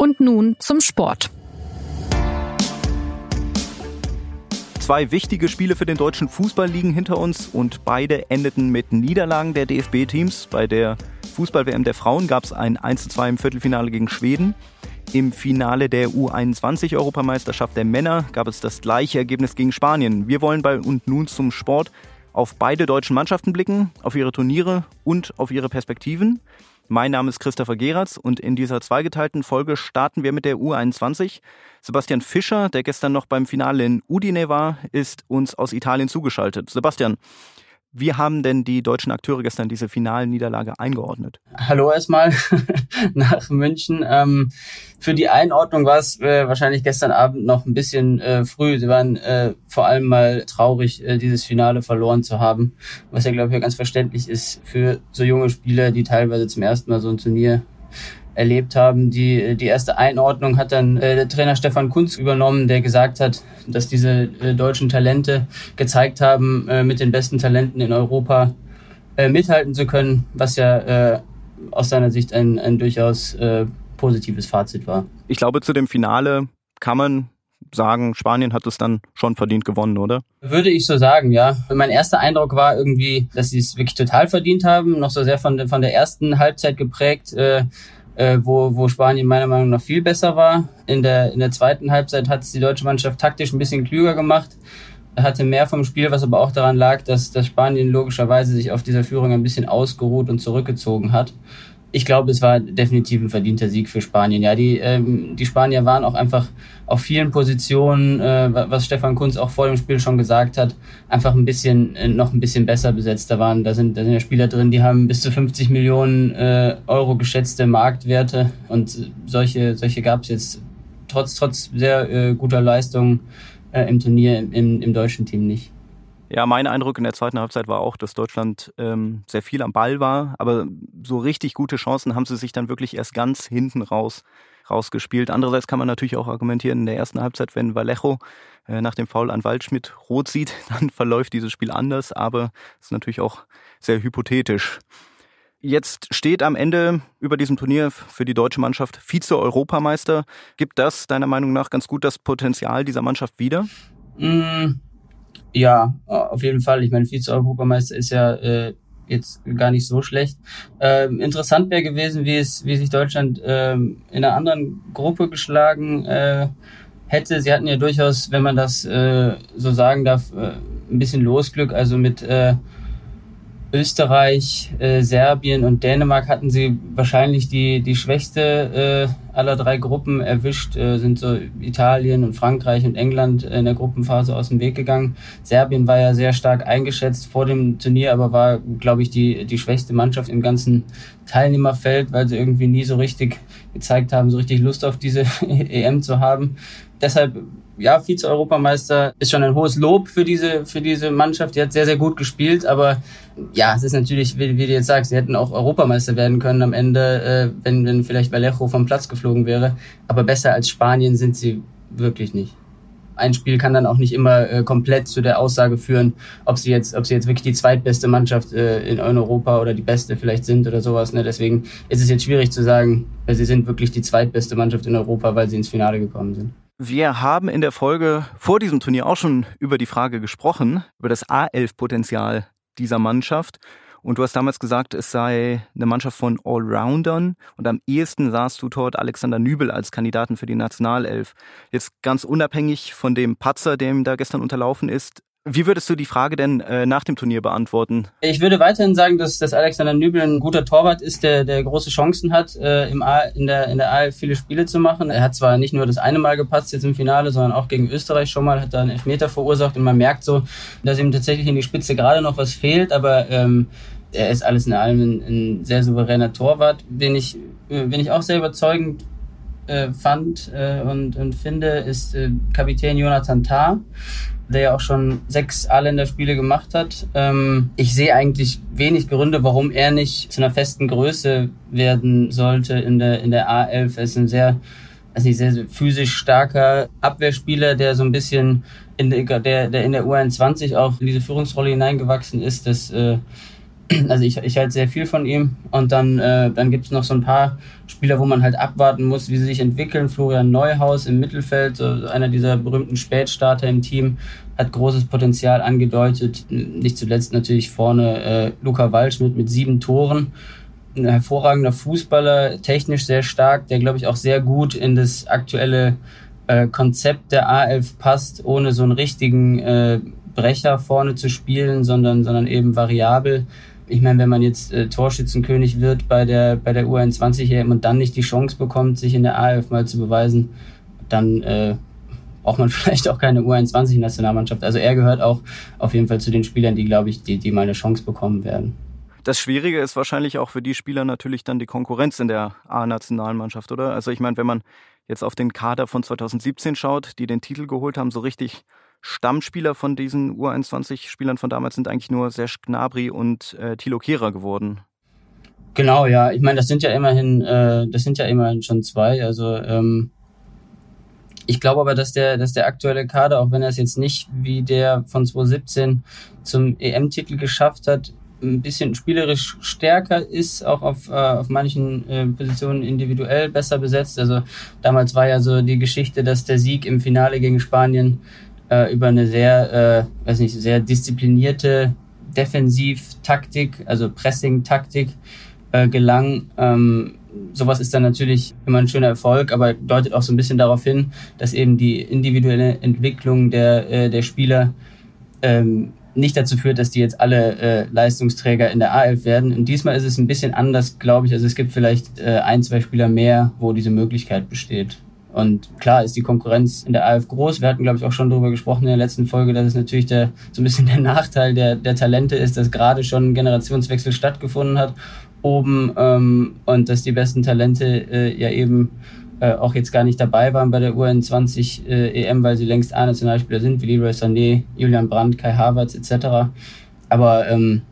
Und nun zum Sport. Zwei wichtige Spiele für den deutschen Fußball liegen hinter uns und beide endeten mit Niederlagen der DFB-Teams. Bei der Fußball-WM der Frauen gab es ein 1:2 im Viertelfinale gegen Schweden. Im Finale der U21-Europameisterschaft der Männer gab es das gleiche Ergebnis gegen Spanien. Wir wollen bei und nun zum Sport auf beide deutschen Mannschaften blicken, auf ihre Turniere und auf ihre Perspektiven. Mein Name ist Christopher Geratz und in dieser zweigeteilten Folge starten wir mit der U21. Sebastian Fischer, der gestern noch beim Finale in Udine war, ist uns aus Italien zugeschaltet. Sebastian, wie haben denn die deutschen Akteure gestern diese finalen Niederlage eingeordnet? Hallo erstmal nach München. Ähm, für die Einordnung war es äh, wahrscheinlich gestern Abend noch ein bisschen äh, früh. Sie waren äh, vor allem mal traurig, äh, dieses Finale verloren zu haben, was ja, glaube ich, ganz verständlich ist für so junge Spieler, die teilweise zum ersten Mal so ein Turnier erlebt haben. Die, die erste Einordnung hat dann äh, der Trainer Stefan Kunz übernommen, der gesagt hat, dass diese äh, deutschen Talente gezeigt haben, äh, mit den besten Talenten in Europa äh, mithalten zu können, was ja äh, aus seiner Sicht ein, ein durchaus äh, positives Fazit war. Ich glaube, zu dem Finale kann man sagen, Spanien hat es dann schon verdient gewonnen, oder? Würde ich so sagen, ja. Mein erster Eindruck war irgendwie, dass sie es wirklich total verdient haben, noch so sehr von, von der ersten Halbzeit geprägt. Äh, äh, wo, wo Spanien meiner Meinung nach viel besser war. In der, in der zweiten Halbzeit hat es die deutsche Mannschaft taktisch ein bisschen klüger gemacht, hatte mehr vom Spiel, was aber auch daran lag, dass, dass Spanien logischerweise sich auf dieser Führung ein bisschen ausgeruht und zurückgezogen hat ich glaube, es war definitiv ein verdienter Sieg für Spanien. Ja, die, ähm, die Spanier waren auch einfach auf vielen Positionen, äh, was Stefan Kunz auch vor dem Spiel schon gesagt hat, einfach ein bisschen, äh, noch ein bisschen besser besetzt. Da waren, da sind, da sind ja Spieler drin, die haben bis zu 50 Millionen äh, Euro geschätzte Marktwerte und solche, solche gab es jetzt trotz, trotz sehr äh, guter Leistung äh, im Turnier im, im deutschen Team nicht. Ja, mein Eindruck in der zweiten Halbzeit war auch, dass Deutschland ähm, sehr viel am Ball war, aber so richtig gute Chancen haben sie sich dann wirklich erst ganz hinten raus rausgespielt. Andererseits kann man natürlich auch argumentieren, in der ersten Halbzeit, wenn Vallejo äh, nach dem Foul an Waldschmidt rot sieht, dann verläuft dieses Spiel anders, aber ist natürlich auch sehr hypothetisch. Jetzt steht am Ende über diesem Turnier für die deutsche Mannschaft Vize-Europameister. Gibt das deiner Meinung nach ganz gut das Potenzial dieser Mannschaft wieder? Mm, ja, auf jeden Fall. Ich meine, Vize-Europameister ist ja äh, jetzt gar nicht so schlecht. Ähm, interessant wäre gewesen, wie es, wie sich Deutschland ähm, in einer anderen Gruppe geschlagen äh, hätte. Sie hatten ja durchaus, wenn man das äh, so sagen darf, äh, ein bisschen Losglück. Also mit äh, Österreich, äh, Serbien und Dänemark hatten sie wahrscheinlich die, die schwächste äh, aller drei Gruppen erwischt, äh, sind so Italien und Frankreich und England in der Gruppenphase aus dem Weg gegangen. Serbien war ja sehr stark eingeschätzt vor dem Turnier, aber war, glaube ich, die, die schwächste Mannschaft im ganzen Teilnehmerfeld, weil sie irgendwie nie so richtig gezeigt haben, so richtig Lust auf diese EM zu haben. Deshalb ja, Vize-Europameister ist schon ein hohes Lob für diese, für diese Mannschaft. Die hat sehr, sehr gut gespielt, aber ja, es ist natürlich, wie, wie du jetzt sagst, sie hätten auch Europameister werden können am Ende, äh, wenn, wenn vielleicht Vallejo vom Platz geflogen wäre. Aber besser als Spanien sind sie wirklich nicht. Ein Spiel kann dann auch nicht immer äh, komplett zu der Aussage führen, ob sie jetzt, ob sie jetzt wirklich die zweitbeste Mannschaft äh, in Europa oder die beste vielleicht sind oder sowas. Ne? Deswegen ist es jetzt schwierig zu sagen, äh, sie sind wirklich die zweitbeste Mannschaft in Europa, weil sie ins Finale gekommen sind. Wir haben in der Folge vor diesem Turnier auch schon über die Frage gesprochen, über das A11-Potenzial dieser Mannschaft. Und du hast damals gesagt, es sei eine Mannschaft von Allroundern. Und am ehesten sahst du dort Alexander Nübel als Kandidaten für die Nationalelf. Jetzt ganz unabhängig von dem Patzer, dem da gestern unterlaufen ist, wie würdest du die Frage denn äh, nach dem Turnier beantworten? Ich würde weiterhin sagen, dass, dass Alexander Nübel ein guter Torwart ist, der, der große Chancen hat, äh, im A, in, der, in der A viele Spiele zu machen. Er hat zwar nicht nur das eine Mal gepatzt jetzt im Finale, sondern auch gegen Österreich schon mal, hat da einen Elfmeter verursacht und man merkt so, dass ihm tatsächlich in die Spitze gerade noch was fehlt, aber ähm, er ist alles in allem ein, ein sehr souveräner Torwart, den ich, äh, den ich auch sehr überzeugend äh, fand äh, und, und finde, ist äh, Kapitän Jonathan Tah der ja auch schon sechs A-Länderspiele gemacht hat. Ähm, ich sehe eigentlich wenig Gründe, warum er nicht zu einer festen Größe werden sollte in der, in der A11. Er ist ein sehr, also sehr, sehr physisch starker Abwehrspieler, der so ein bisschen in der, der, der in der U21 auch in diese Führungsrolle hineingewachsen ist. Das äh, also ich, ich halte sehr viel von ihm. Und dann, äh, dann gibt es noch so ein paar Spieler, wo man halt abwarten muss, wie sie sich entwickeln. Florian Neuhaus im Mittelfeld, so einer dieser berühmten Spätstarter im Team, hat großes Potenzial angedeutet. Nicht zuletzt natürlich vorne äh, Luca Waldschmidt mit sieben Toren. Ein hervorragender Fußballer, technisch sehr stark, der glaube ich auch sehr gut in das aktuelle äh, Konzept der A11 passt, ohne so einen richtigen äh, Brecher vorne zu spielen, sondern, sondern eben variabel. Ich meine, wenn man jetzt äh, Torschützenkönig wird bei der, bei der U21 hier und dann nicht die Chance bekommt, sich in der A11 mal zu beweisen, dann äh, braucht man vielleicht auch keine U21-Nationalmannschaft. Also er gehört auch auf jeden Fall zu den Spielern, die, glaube ich, die, die mal eine Chance bekommen werden. Das Schwierige ist wahrscheinlich auch für die Spieler natürlich dann die Konkurrenz in der A-Nationalmannschaft, oder? Also ich meine, wenn man jetzt auf den Kader von 2017 schaut, die den Titel geholt haben, so richtig Stammspieler von diesen U21-Spielern von damals sind eigentlich nur Serge Gnabry und äh, Thilo Kehrer geworden. Genau, ja. Ich meine, das sind ja immerhin, äh, das sind ja immerhin schon zwei. Also ähm, ich glaube aber, dass der, dass der aktuelle Kader, auch wenn er es jetzt nicht wie der von 2017 zum EM-Titel geschafft hat, ein bisschen spielerisch stärker ist, auch auf, äh, auf manchen äh, Positionen individuell besser besetzt. Also damals war ja so die Geschichte, dass der Sieg im Finale gegen Spanien äh, über eine sehr, äh, weiß nicht, sehr disziplinierte Defensivtaktik, also Pressing-Taktik äh, gelang. Ähm, sowas ist dann natürlich immer ein schöner Erfolg, aber deutet auch so ein bisschen darauf hin, dass eben die individuelle Entwicklung der, äh, der Spieler ähm, nicht dazu führt, dass die jetzt alle äh, Leistungsträger in der A11 werden. Und diesmal ist es ein bisschen anders, glaube ich. Also es gibt vielleicht äh, ein, zwei Spieler mehr, wo diese Möglichkeit besteht. Und klar ist die Konkurrenz in der AF groß. Wir hatten, glaube ich, auch schon darüber gesprochen in der letzten Folge, dass es natürlich der, so ein bisschen der Nachteil der, der Talente ist, dass gerade schon ein Generationswechsel stattgefunden hat oben ähm, und dass die besten Talente äh, ja eben äh, auch jetzt gar nicht dabei waren bei der UN20 äh, EM, weil sie längst A-Nationalspieler sind, wie Leroy Sané, Julian Brandt, Kai Havertz etc. Aber ähm,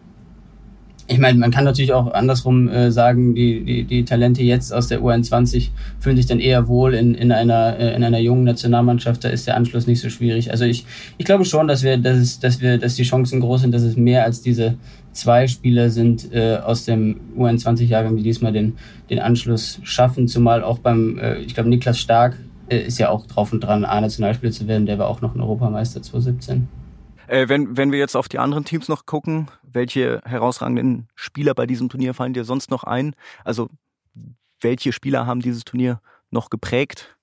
ich meine, man kann natürlich auch andersrum äh, sagen, die, die, die Talente jetzt aus der U21 fühlen sich dann eher wohl in, in, einer, äh, in einer jungen Nationalmannschaft, da ist der Anschluss nicht so schwierig. Also ich, ich glaube schon, dass wir, dass, es, dass wir, dass die Chancen groß sind, dass es mehr als diese zwei Spieler sind äh, aus dem U21-Jahrgang, die diesmal den, den Anschluss schaffen, zumal auch beim, äh, ich glaube, Niklas Stark äh, ist ja auch drauf und dran, A-Nationalspieler zu werden, der war auch noch ein Europameister 2017. Äh, wenn, wenn wir jetzt auf die anderen Teams noch gucken, welche herausragenden Spieler bei diesem Turnier fallen dir sonst noch ein? Also welche Spieler haben dieses Turnier noch geprägt?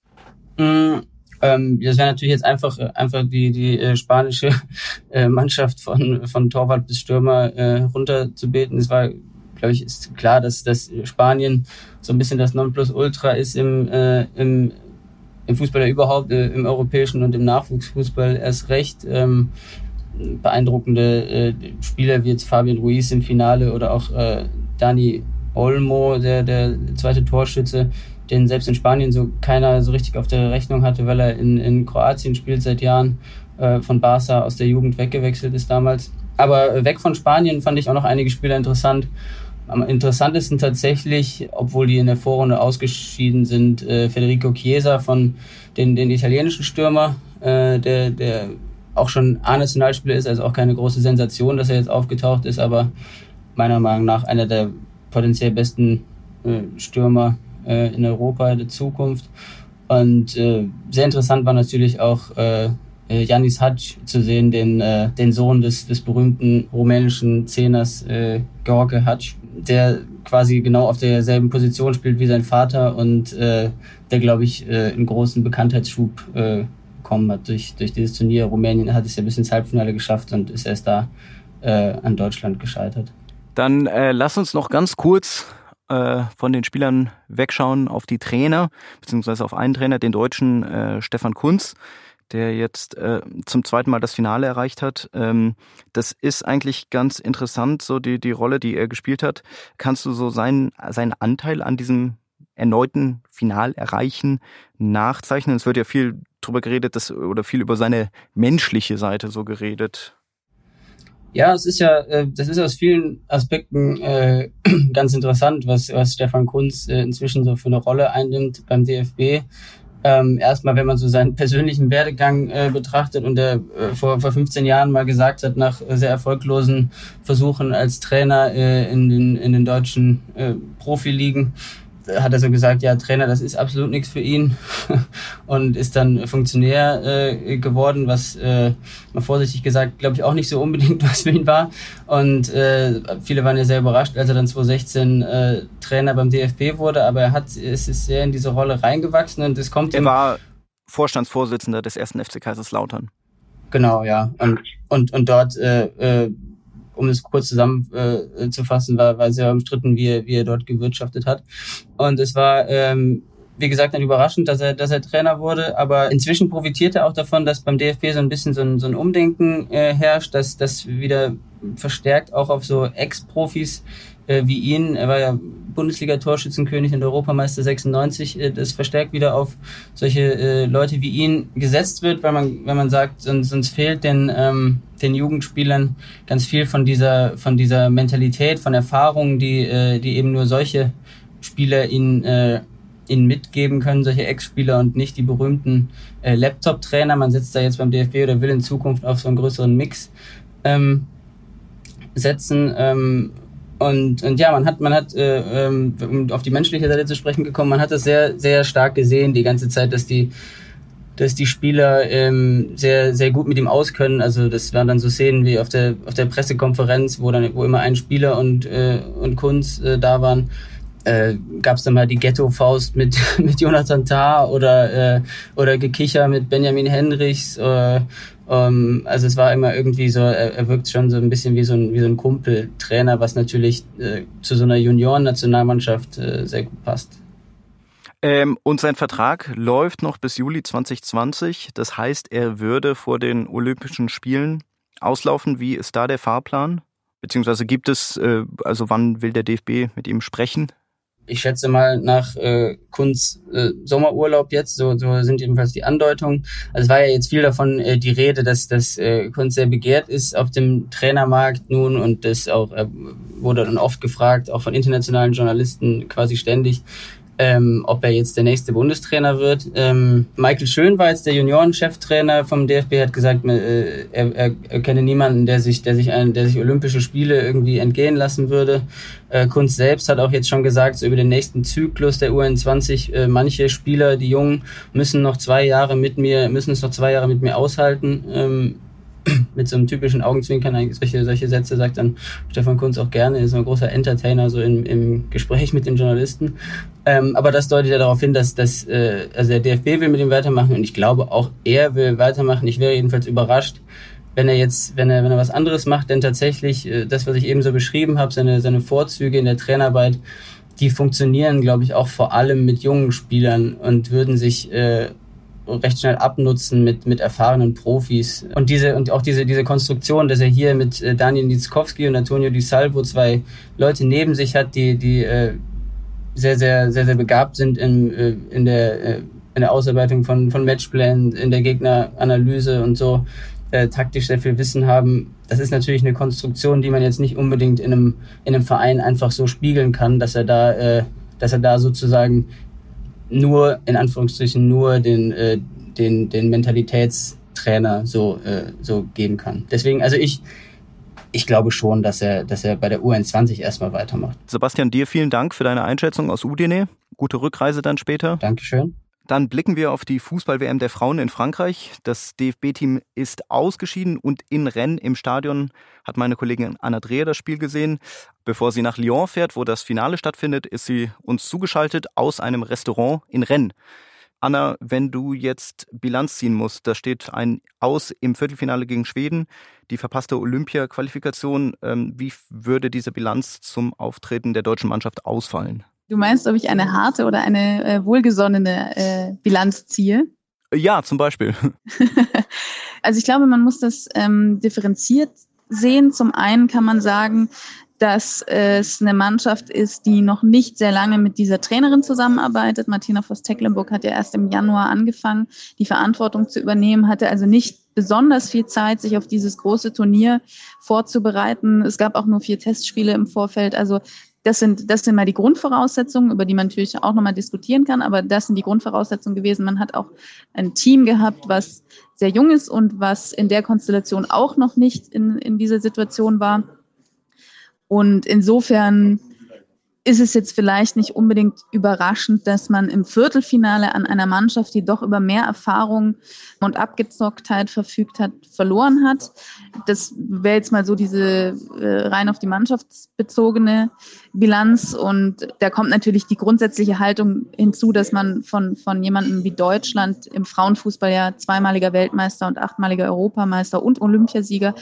Mm, ähm, das wäre natürlich jetzt einfach, einfach die, die äh, spanische äh, Mannschaft von, von Torwart bis Stürmer äh, runterzubeten. Es war, glaube ich, ist klar, dass, dass Spanien so ein bisschen das Nonplusultra ist im, äh, im, im Fußball ja überhaupt, äh, im europäischen und im Nachwuchsfußball erst recht. Ähm, beeindruckende äh, Spieler wie jetzt Fabian Ruiz im Finale oder auch äh, Dani Olmo, der, der zweite Torschütze, den selbst in Spanien so keiner so richtig auf der Rechnung hatte, weil er in, in Kroatien spielt seit Jahren, äh, von Barca aus der Jugend weggewechselt ist damals. Aber weg von Spanien fand ich auch noch einige Spieler interessant. Am interessantesten tatsächlich, obwohl die in der Vorrunde ausgeschieden sind, äh, Federico Chiesa von den, den italienischen Stürmer, äh, der, der auch schon A-Nationalspieler ist, also auch keine große Sensation, dass er jetzt aufgetaucht ist, aber meiner Meinung nach einer der potenziell besten äh, Stürmer äh, in Europa der Zukunft. Und äh, sehr interessant war natürlich auch äh, Janis Hadj zu sehen, den, äh, den Sohn des, des berühmten rumänischen Zehners äh, George Hadj, der quasi genau auf derselben Position spielt wie sein Vater und äh, der, glaube ich, äh, einen großen Bekanntheitsschub äh, bekommen hat durch, durch dieses Turnier. Rumänien hat es ja bis ins Halbfinale geschafft und ist erst da äh, an Deutschland gescheitert. Dann äh, lass uns noch ganz kurz äh, von den Spielern wegschauen auf die Trainer, beziehungsweise auf einen Trainer, den deutschen äh, Stefan Kunz, der jetzt äh, zum zweiten Mal das Finale erreicht hat. Ähm, das ist eigentlich ganz interessant, so die, die Rolle, die er gespielt hat. Kannst du so seinen, seinen Anteil an diesem erneuten Finalerreichen nachzeichnen? Es wird ja viel drüber geredet, dass, oder viel über seine menschliche Seite so geredet. Ja, es ist ja, äh, das ist aus vielen Aspekten äh, ganz interessant, was, was Stefan Kunz äh, inzwischen so für eine Rolle einnimmt beim DFB. Ähm, erstmal, wenn man so seinen persönlichen Werdegang äh, betrachtet und er äh, vor, vor 15 Jahren mal gesagt hat, nach sehr erfolglosen Versuchen als Trainer äh, in, den, in den deutschen äh, Profiligen, hat er so gesagt, ja, Trainer, das ist absolut nichts für ihn und ist dann Funktionär äh, geworden, was äh, mal vorsichtig gesagt, glaube ich, auch nicht so unbedingt was für ihn war. Und äh, viele waren ja sehr überrascht, als er dann 2016 äh, Trainer beim DFB wurde, aber er hat, es ist sehr in diese Rolle reingewachsen und es kommt. Er war Vorstandsvorsitzender des ersten FC Kaiserslautern. Genau, ja. Und, und, und dort äh, äh, um es kurz zusammenzufassen, äh, war, war sehr umstritten, wie er, wie er dort gewirtschaftet hat. Und es war, ähm, wie gesagt, dann überraschend, dass er, dass er Trainer wurde. Aber inzwischen profitiert er auch davon, dass beim DFB so ein bisschen so ein, so ein Umdenken äh, herrscht, dass das wieder verstärkt auch auf so Ex-Profis äh, wie ihn, er war ja Bundesliga-Torschützenkönig und Europameister 96, äh, das verstärkt wieder auf solche äh, Leute wie ihn gesetzt wird, weil man, wenn man sagt, sonst, sonst fehlt den, ähm, den Jugendspielern ganz viel von dieser, von dieser Mentalität, von Erfahrungen, die, äh, die eben nur solche Spieler ihnen, äh, ihnen mitgeben können, solche Ex-Spieler und nicht die berühmten äh, Laptop-Trainer. Man setzt da jetzt beim DFB oder will in Zukunft auf so einen größeren Mix ähm, setzen. Ähm, und, und ja, man hat, man hat, äh, ähm, um auf die menschliche Seite zu sprechen gekommen, man hat das sehr, sehr stark gesehen die ganze Zeit, dass die, dass die Spieler ähm, sehr, sehr gut mit ihm auskönnen. Also das waren dann so Szenen wie auf der, auf der Pressekonferenz, wo dann, wo immer ein Spieler und, äh, und Kunz äh, da waren. Äh, gab es dann mal die Ghetto-Faust mit, mit Jonathan Tah oder, äh, oder Gekicher mit Benjamin Henrichs äh, ähm, also es war immer irgendwie so, er, er wirkt schon so ein bisschen wie so ein, wie so ein Kumpeltrainer, was natürlich äh, zu so einer Junioren-Nationalmannschaft äh, sehr gut passt. Ähm, und sein Vertrag läuft noch bis Juli 2020. Das heißt, er würde vor den Olympischen Spielen auslaufen. Wie ist da der Fahrplan? Beziehungsweise gibt es, äh, also wann will der DFB mit ihm sprechen? Ich schätze mal nach äh, Kunz äh, Sommerurlaub jetzt, so, so sind jedenfalls die Andeutungen. Also es war ja jetzt viel davon äh, die Rede, dass dass äh, Kunz sehr begehrt ist auf dem Trainermarkt nun und das auch äh, wurde dann oft gefragt, auch von internationalen Journalisten quasi ständig, ähm, ob er jetzt der nächste Bundestrainer wird. Ähm, Michael Schön war jetzt der Junioren-Cheftrainer vom DFB, hat gesagt, äh, er, er, er kenne niemanden, der sich, der sich, ein, der sich Olympische Spiele irgendwie entgehen lassen würde. Äh, Kunz selbst hat auch jetzt schon gesagt, so über den nächsten Zyklus der UN20, äh, manche Spieler, die Jungen, müssen noch zwei Jahre mit mir, müssen es noch zwei Jahre mit mir aushalten. Ähm, mit so einem typischen Augenzwinkern solche, solche Sätze sagt dann Stefan Kunz auch gerne, ist ein großer Entertainer so im, im Gespräch mit den Journalisten. Ähm, aber das deutet ja darauf hin, dass, dass äh, also der DFB will mit ihm weitermachen und ich glaube auch er will weitermachen. Ich wäre jedenfalls überrascht, wenn er jetzt, wenn er, wenn er was anderes macht, denn tatsächlich äh, das, was ich eben so beschrieben habe, seine, seine Vorzüge in der Trainarbeit, die funktionieren, glaube ich, auch vor allem mit jungen Spielern und würden sich äh, recht schnell abnutzen mit, mit erfahrenen Profis. Und diese, und auch diese, diese Konstruktion, dass er hier mit äh, Daniel Nitzkowski und Antonio Di Salvo zwei Leute neben sich hat, die, die äh, sehr, sehr, sehr, sehr begabt sind in, äh, in der, in der Ausarbeitung von, von Matchplänen, in der Gegneranalyse und so, äh, taktisch sehr viel Wissen haben. Das ist natürlich eine Konstruktion, die man jetzt nicht unbedingt in einem, in einem Verein einfach so spiegeln kann, dass er da, äh, dass er da sozusagen nur, in Anführungsstrichen, nur den, äh, den, den Mentalitätstrainer so, äh, so geben kann. Deswegen, also ich, ich glaube schon, dass er, dass er bei der UN20 erstmal weitermacht. Sebastian, dir vielen Dank für deine Einschätzung aus Udine. Gute Rückreise dann später. Dankeschön. Dann blicken wir auf die Fußball-WM der Frauen in Frankreich. Das DFB-Team ist ausgeschieden und in Rennes im Stadion hat meine Kollegin Anna Dreher das Spiel gesehen. Bevor sie nach Lyon fährt, wo das Finale stattfindet, ist sie uns zugeschaltet aus einem Restaurant in Rennes. Anna, wenn du jetzt Bilanz ziehen musst, da steht ein Aus im Viertelfinale gegen Schweden, die verpasste Olympia-Qualifikation. Ähm, wie würde diese Bilanz zum Auftreten der deutschen Mannschaft ausfallen? Du meinst, ob ich eine harte oder eine äh, wohlgesonnene äh, Bilanz ziehe? Ja, zum Beispiel. also ich glaube, man muss das ähm, differenziert sehen. Zum einen kann man sagen, dass es eine Mannschaft ist, die noch nicht sehr lange mit dieser Trainerin zusammenarbeitet. Martina Voss-Tecklenburg hat ja erst im Januar angefangen, die Verantwortung zu übernehmen, hatte also nicht besonders viel Zeit, sich auf dieses große Turnier vorzubereiten. Es gab auch nur vier Testspiele im Vorfeld. Also das sind, das sind mal die Grundvoraussetzungen, über die man natürlich auch nochmal diskutieren kann, aber das sind die Grundvoraussetzungen gewesen. Man hat auch ein Team gehabt, was sehr jung ist und was in der Konstellation auch noch nicht in, in dieser Situation war. Und insofern ist es jetzt vielleicht nicht unbedingt überraschend, dass man im Viertelfinale an einer Mannschaft, die doch über mehr Erfahrung und Abgezocktheit verfügt hat, verloren hat. Das wäre jetzt mal so diese äh, rein auf die mannschaftsbezogene Bilanz. Und da kommt natürlich die grundsätzliche Haltung hinzu, dass man von, von jemandem wie Deutschland im Frauenfußball ja zweimaliger Weltmeister und achtmaliger Europameister und Olympiasieger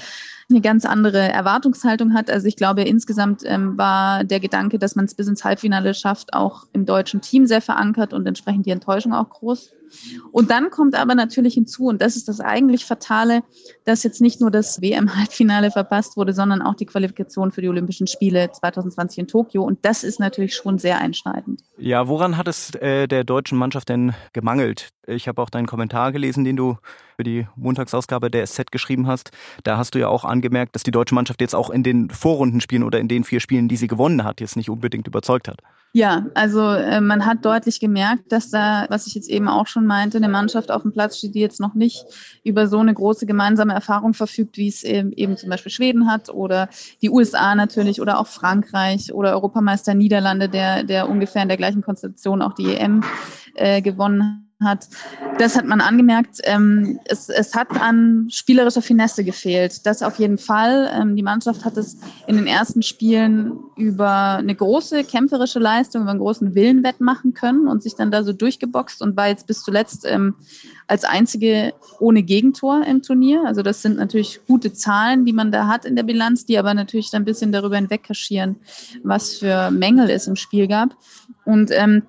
eine ganz andere Erwartungshaltung hat. Also ich glaube, insgesamt ähm, war der Gedanke, dass man es bis ins Halbfinale schafft, auch im deutschen Team sehr verankert und entsprechend die Enttäuschung auch groß. Und dann kommt aber natürlich hinzu, und das ist das eigentlich Fatale, dass jetzt nicht nur das WM-Halbfinale verpasst wurde, sondern auch die Qualifikation für die Olympischen Spiele 2020 in Tokio. Und das ist natürlich schon sehr einschneidend. Ja, woran hat es äh, der deutschen Mannschaft denn gemangelt? Ich habe auch deinen Kommentar gelesen, den du für die Montagsausgabe der SZ geschrieben hast. Da hast du ja auch angemerkt, dass die deutsche Mannschaft jetzt auch in den Vorrundenspielen oder in den vier Spielen, die sie gewonnen hat, jetzt nicht unbedingt überzeugt hat. Ja, also äh, man hat deutlich gemerkt, dass da, was ich jetzt eben auch schon meinte, eine Mannschaft auf dem Platz steht, die jetzt noch nicht über so eine große gemeinsame Erfahrung verfügt, wie es eben, eben zum Beispiel Schweden hat oder die USA natürlich oder auch Frankreich oder Europameister Niederlande, der, der ungefähr in der gleichen Konstellation auch die EM äh, gewonnen hat hat. Das hat man angemerkt. Ähm, es, es hat an spielerischer Finesse gefehlt. Das auf jeden Fall. Ähm, die Mannschaft hat es in den ersten Spielen über eine große kämpferische Leistung, über einen großen Willen wettmachen können und sich dann da so durchgeboxt und war jetzt bis zuletzt ähm, als einzige ohne Gegentor im Turnier. Also das sind natürlich gute Zahlen, die man da hat in der Bilanz, die aber natürlich dann ein bisschen darüber hinweg kaschieren, was für Mängel es im Spiel gab. Und ähm,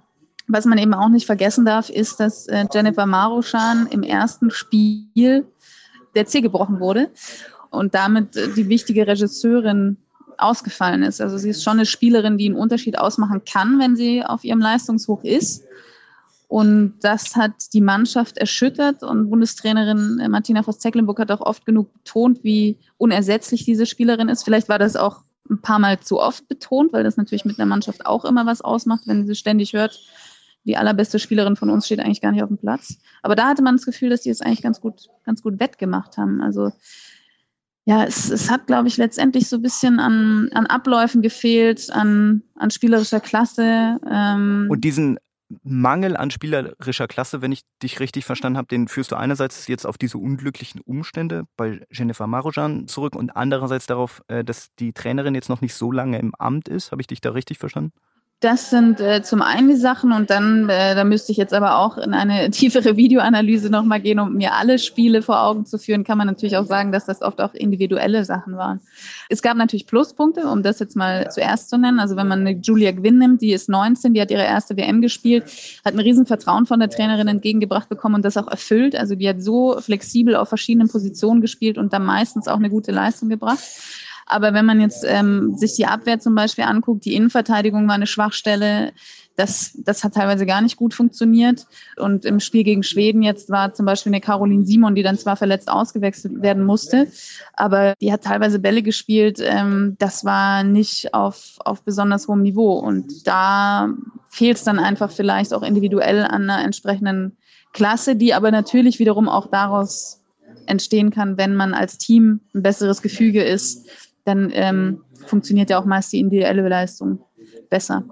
was man eben auch nicht vergessen darf, ist, dass äh, Jennifer Maruschan im ersten Spiel der Zeh gebrochen wurde und damit äh, die wichtige Regisseurin ausgefallen ist. Also sie ist schon eine Spielerin, die einen Unterschied ausmachen kann, wenn sie auf ihrem Leistungshoch ist. Und das hat die Mannschaft erschüttert. Und Bundestrainerin Martina Voss-Tecklenburg hat auch oft genug betont, wie unersetzlich diese Spielerin ist. Vielleicht war das auch ein paar Mal zu oft betont, weil das natürlich mit einer Mannschaft auch immer was ausmacht, wenn sie ständig hört, die allerbeste Spielerin von uns steht eigentlich gar nicht auf dem Platz. Aber da hatte man das Gefühl, dass die es eigentlich ganz gut, ganz gut wettgemacht haben. Also ja, es, es hat, glaube ich, letztendlich so ein bisschen an, an Abläufen gefehlt, an, an spielerischer Klasse. Ähm. Und diesen Mangel an spielerischer Klasse, wenn ich dich richtig verstanden habe, den führst du einerseits jetzt auf diese unglücklichen Umstände bei Jennifer Marojan zurück und andererseits darauf, äh, dass die Trainerin jetzt noch nicht so lange im Amt ist. Habe ich dich da richtig verstanden? Das sind äh, zum einen die Sachen und dann, äh, da müsste ich jetzt aber auch in eine tiefere Videoanalyse nochmal gehen, um mir alle Spiele vor Augen zu führen, kann man natürlich auch sagen, dass das oft auch individuelle Sachen waren. Es gab natürlich Pluspunkte, um das jetzt mal zuerst zu nennen. Also wenn man eine Julia Gwynn nimmt, die ist 19, die hat ihre erste WM gespielt, hat ein Riesenvertrauen von der Trainerin entgegengebracht bekommen und das auch erfüllt. Also die hat so flexibel auf verschiedenen Positionen gespielt und dann meistens auch eine gute Leistung gebracht. Aber wenn man jetzt ähm, sich die Abwehr zum Beispiel anguckt, die Innenverteidigung war eine Schwachstelle. Das, das hat teilweise gar nicht gut funktioniert. Und im Spiel gegen Schweden jetzt war zum Beispiel eine Caroline Simon, die dann zwar verletzt ausgewechselt werden musste, aber die hat teilweise Bälle gespielt. Ähm, das war nicht auf, auf besonders hohem Niveau. Und da fehlt es dann einfach vielleicht auch individuell an einer entsprechenden Klasse, die aber natürlich wiederum auch daraus entstehen kann, wenn man als Team ein besseres Gefüge ist, dann ähm, funktioniert ja auch meist die individuelle Leistung besser.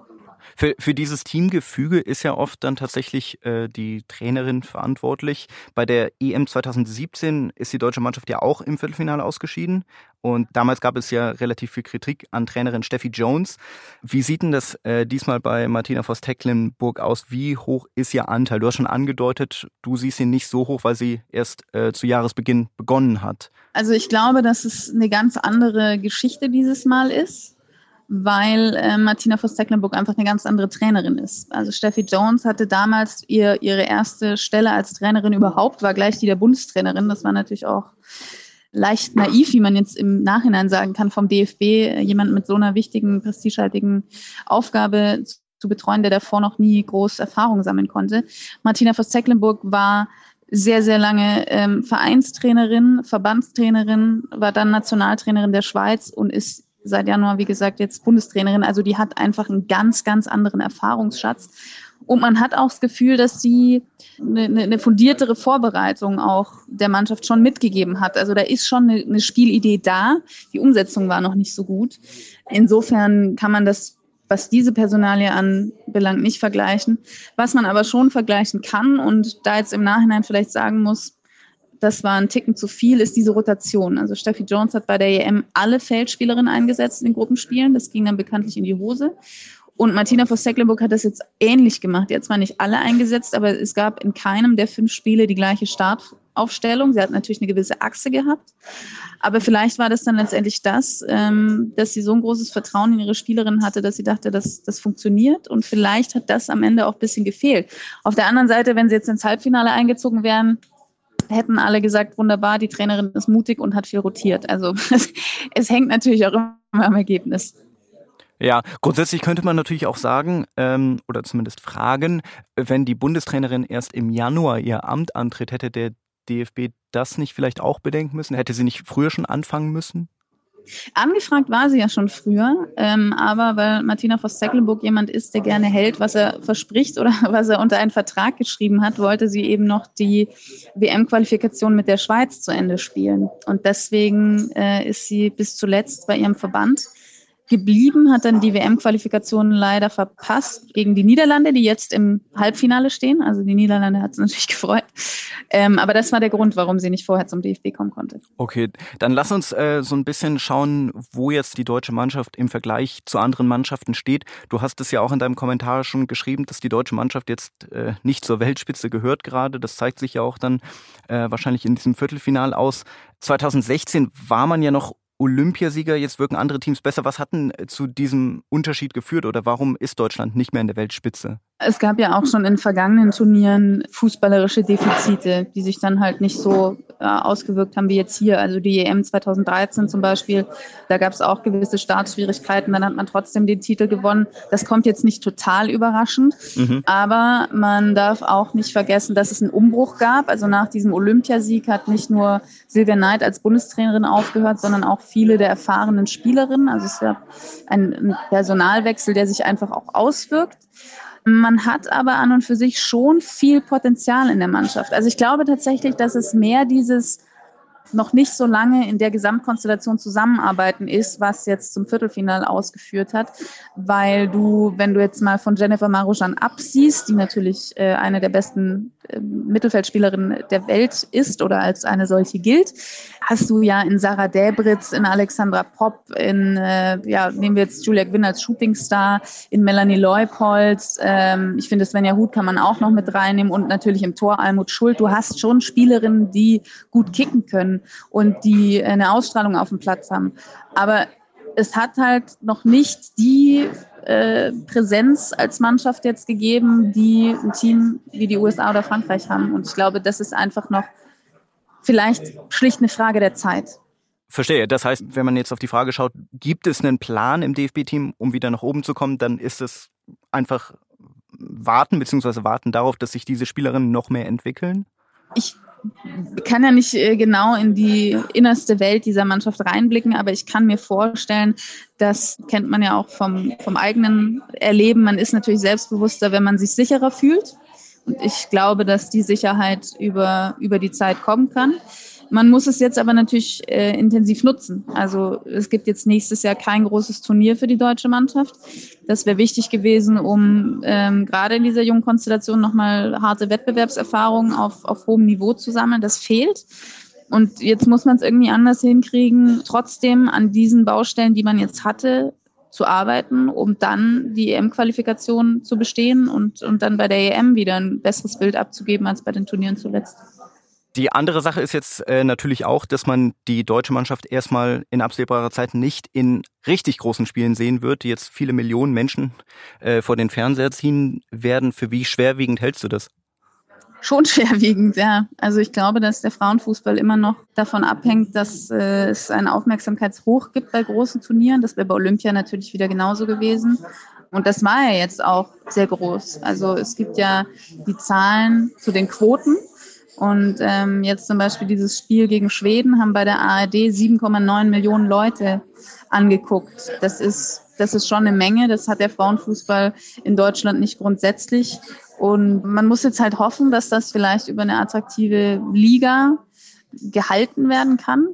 Für, für dieses Teamgefüge ist ja oft dann tatsächlich äh, die Trainerin verantwortlich. Bei der EM 2017 ist die deutsche Mannschaft ja auch im Viertelfinale ausgeschieden. Und damals gab es ja relativ viel Kritik an Trainerin Steffi Jones. Wie sieht denn das äh, diesmal bei Martina Voss-Tecklenburg aus? Wie hoch ist ihr Anteil? Du hast schon angedeutet, du siehst ihn nicht so hoch, weil sie erst äh, zu Jahresbeginn begonnen hat. Also ich glaube, dass es eine ganz andere Geschichte dieses Mal ist weil äh, Martina Voss-Tecklenburg einfach eine ganz andere Trainerin ist. Also Steffi Jones hatte damals ihr, ihre erste Stelle als Trainerin überhaupt, war gleich die der Bundestrainerin. Das war natürlich auch leicht naiv, wie man jetzt im Nachhinein sagen kann, vom DFB jemand mit so einer wichtigen, prestigehaltigen Aufgabe zu betreuen, der davor noch nie groß Erfahrung sammeln konnte. Martina Voss-Tecklenburg war sehr, sehr lange ähm, Vereinstrainerin, Verbandstrainerin, war dann Nationaltrainerin der Schweiz und ist seit Januar, wie gesagt, jetzt Bundestrainerin. Also die hat einfach einen ganz, ganz anderen Erfahrungsschatz. Und man hat auch das Gefühl, dass sie eine, eine fundiertere Vorbereitung auch der Mannschaft schon mitgegeben hat. Also da ist schon eine, eine Spielidee da. Die Umsetzung war noch nicht so gut. Insofern kann man das was diese Personalie anbelangt, nicht vergleichen. Was man aber schon vergleichen kann und da jetzt im Nachhinein vielleicht sagen muss, das war ein Ticken zu viel, ist diese Rotation. Also Steffi Jones hat bei der EM alle Feldspielerinnen eingesetzt in den Gruppenspielen. Das ging dann bekanntlich in die Hose. Und Martina Voss-Tecklenburg hat das jetzt ähnlich gemacht. Die hat zwar nicht alle eingesetzt, aber es gab in keinem der fünf Spiele die gleiche Startaufstellung. Sie hat natürlich eine gewisse Achse gehabt. Aber vielleicht war das dann letztendlich das, ähm, dass sie so ein großes Vertrauen in ihre Spielerin hatte, dass sie dachte, dass das funktioniert. Und vielleicht hat das am Ende auch ein bisschen gefehlt. Auf der anderen Seite, wenn sie jetzt ins Halbfinale eingezogen wären, hätten alle gesagt, wunderbar, die Trainerin ist mutig und hat viel rotiert. Also es, es hängt natürlich auch immer am Ergebnis. Ja, grundsätzlich könnte man natürlich auch sagen ähm, oder zumindest fragen, wenn die Bundestrainerin erst im Januar ihr Amt antritt, hätte der DFB das nicht vielleicht auch bedenken müssen? Hätte sie nicht früher schon anfangen müssen? Angefragt war sie ja schon früher, ähm, aber weil Martina Voss-Tecklenburg jemand ist, der gerne hält, was er verspricht oder was er unter einen Vertrag geschrieben hat, wollte sie eben noch die WM-Qualifikation mit der Schweiz zu Ende spielen. Und deswegen äh, ist sie bis zuletzt bei ihrem Verband geblieben, hat dann die WM-Qualifikation leider verpasst gegen die Niederlande, die jetzt im Halbfinale stehen. Also die Niederlande hat es natürlich gefreut. Ähm, aber das war der Grund, warum sie nicht vorher zum DFB kommen konnte. Okay, dann lass uns äh, so ein bisschen schauen, wo jetzt die deutsche Mannschaft im Vergleich zu anderen Mannschaften steht. Du hast es ja auch in deinem Kommentar schon geschrieben, dass die deutsche Mannschaft jetzt äh, nicht zur Weltspitze gehört gerade. Das zeigt sich ja auch dann äh, wahrscheinlich in diesem Viertelfinal aus. 2016 war man ja noch Olympiasieger, jetzt wirken andere Teams besser. Was hat denn zu diesem Unterschied geführt oder warum ist Deutschland nicht mehr in der Weltspitze? Es gab ja auch schon in vergangenen Turnieren fußballerische Defizite, die sich dann halt nicht so äh, ausgewirkt haben wie jetzt hier. Also die EM 2013 zum Beispiel, da gab es auch gewisse Startschwierigkeiten, dann hat man trotzdem den Titel gewonnen. Das kommt jetzt nicht total überraschend, mhm. aber man darf auch nicht vergessen, dass es einen Umbruch gab. Also nach diesem Olympiasieg hat nicht nur Silvia Neid als Bundestrainerin aufgehört, sondern auch viele der erfahrenen Spielerinnen. Also es gab einen Personalwechsel, der sich einfach auch auswirkt. Man hat aber an und für sich schon viel Potenzial in der Mannschaft. Also ich glaube tatsächlich, dass es mehr dieses noch nicht so lange in der Gesamtkonstellation zusammenarbeiten ist, was jetzt zum Viertelfinale ausgeführt hat, weil du, wenn du jetzt mal von Jennifer Marujan absiehst, die natürlich äh, eine der besten äh, Mittelfeldspielerinnen der Welt ist oder als eine solche gilt, hast du ja in Sarah Däbritz, in Alexandra Popp, in, äh, ja, nehmen wir jetzt Julia Gwynn als Shootingstar, in Melanie Leupold, ähm, ich finde Svenja Huth kann man auch noch mit reinnehmen und natürlich im Tor Almut Schuld. Du hast schon Spielerinnen, die gut kicken können und die eine Ausstrahlung auf dem Platz haben. Aber es hat halt noch nicht die äh, Präsenz als Mannschaft jetzt gegeben, die ein Team wie die USA oder Frankreich haben. Und ich glaube, das ist einfach noch vielleicht schlicht eine Frage der Zeit. Verstehe. Das heißt, wenn man jetzt auf die Frage schaut, gibt es einen Plan im DFB-Team, um wieder nach oben zu kommen, dann ist es einfach warten, beziehungsweise warten darauf, dass sich diese Spielerinnen noch mehr entwickeln? Ich kann ja nicht äh, genau in die innerste Welt dieser Mannschaft reinblicken, aber ich kann mir vorstellen, das kennt man ja auch vom, vom eigenen Erleben. Man ist natürlich selbstbewusster, wenn man sich sicherer fühlt. Und ich glaube, dass die Sicherheit über, über die Zeit kommen kann. Man muss es jetzt aber natürlich äh, intensiv nutzen. Also es gibt jetzt nächstes Jahr kein großes Turnier für die deutsche Mannschaft. Das wäre wichtig gewesen, um ähm, gerade in dieser jungen Konstellation nochmal harte Wettbewerbserfahrungen auf, auf hohem Niveau zu sammeln. Das fehlt. Und jetzt muss man es irgendwie anders hinkriegen, trotzdem an diesen Baustellen, die man jetzt hatte, zu arbeiten, um dann die EM-Qualifikation zu bestehen und, und dann bei der EM wieder ein besseres Bild abzugeben als bei den Turnieren zuletzt. Die andere Sache ist jetzt äh, natürlich auch, dass man die deutsche Mannschaft erstmal in absehbarer Zeit nicht in richtig großen Spielen sehen wird, die jetzt viele Millionen Menschen äh, vor den Fernseher ziehen werden. Für wie schwerwiegend hältst du das? Schon schwerwiegend, ja. Also ich glaube, dass der Frauenfußball immer noch davon abhängt, dass äh, es einen Aufmerksamkeitshoch gibt bei großen Turnieren. Das wäre bei Olympia natürlich wieder genauso gewesen. Und das war ja jetzt auch sehr groß. Also es gibt ja die Zahlen zu den Quoten Und ähm, jetzt zum Beispiel dieses Spiel gegen Schweden haben bei der ARD 7,9 Millionen Leute angeguckt. Das ist, das ist schon eine Menge. Das hat der Frauenfußball in Deutschland nicht grundsätzlich. Und man muss jetzt halt hoffen, dass das vielleicht über eine attraktive Liga gehalten werden kann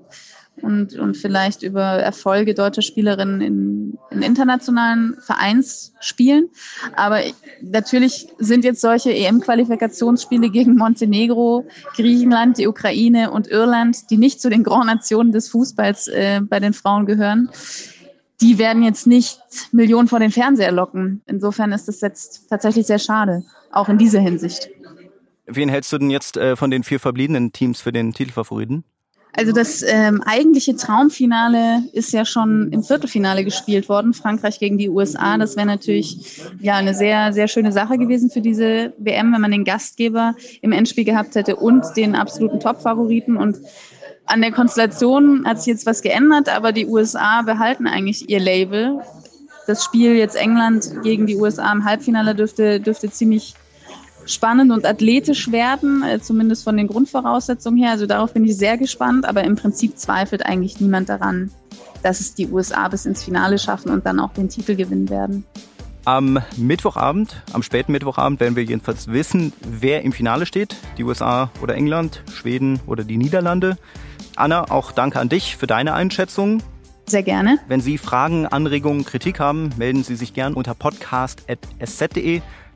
und, und vielleicht über Erfolge deutscher Spielerinnen in, in internationalen Vereinsspielen. Aber natürlich sind jetzt solche EM-Qualifikationsspiele gegen Montenegro, Griechenland, die Ukraine und Irland, die nicht zu den Grand Nationen des Fußballs äh, bei den Frauen gehören, die werden jetzt nicht Millionen vor den Fernseher locken. Insofern ist das jetzt tatsächlich sehr schade, auch in dieser Hinsicht. Wen hältst du denn jetzt äh, von den vier verbliebenen Teams für den Titelfavoriten? Also das ähm, eigentliche Traumfinale ist ja schon im Viertelfinale gespielt worden, Frankreich gegen die USA. Das wäre natürlich ja eine sehr, sehr schöne Sache gewesen für diese WM, wenn man den Gastgeber im Endspiel gehabt hätte und den absoluten Top-Favoriten. Und an der Konstellation hat sich jetzt was geändert, aber die USA behalten eigentlich ihr Label. Das Spiel jetzt England gegen die USA im Halbfinale dürfte, dürfte ziemlich spannend und athletisch werden, äh, zumindest von den Grundvoraussetzungen her. Also darauf bin ich sehr gespannt, aber im Prinzip zweifelt eigentlich niemand daran, dass es die USA bis ins Finale schaffen und dann auch den Titel gewinnen werden. Am Mittwochabend, am späten Mittwochabend werden wir jedenfalls wissen, wer im Finale steht. Die USA oder England, Schweden oder die Niederlande. Anna, auch danke an dich für deine Einschätzung. Sehr gerne. Wenn Sie Fragen, Anregungen, Kritik haben, melden Sie sich gern unter podcast.sz.de.